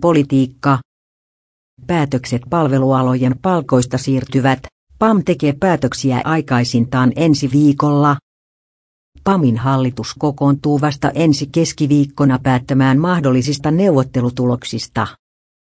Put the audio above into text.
Politiikka. Päätökset palvelualojen palkoista siirtyvät. PAM tekee päätöksiä aikaisintaan ensi viikolla. PAMin hallitus kokoontuu vasta ensi keskiviikkona päättämään mahdollisista neuvottelutuloksista.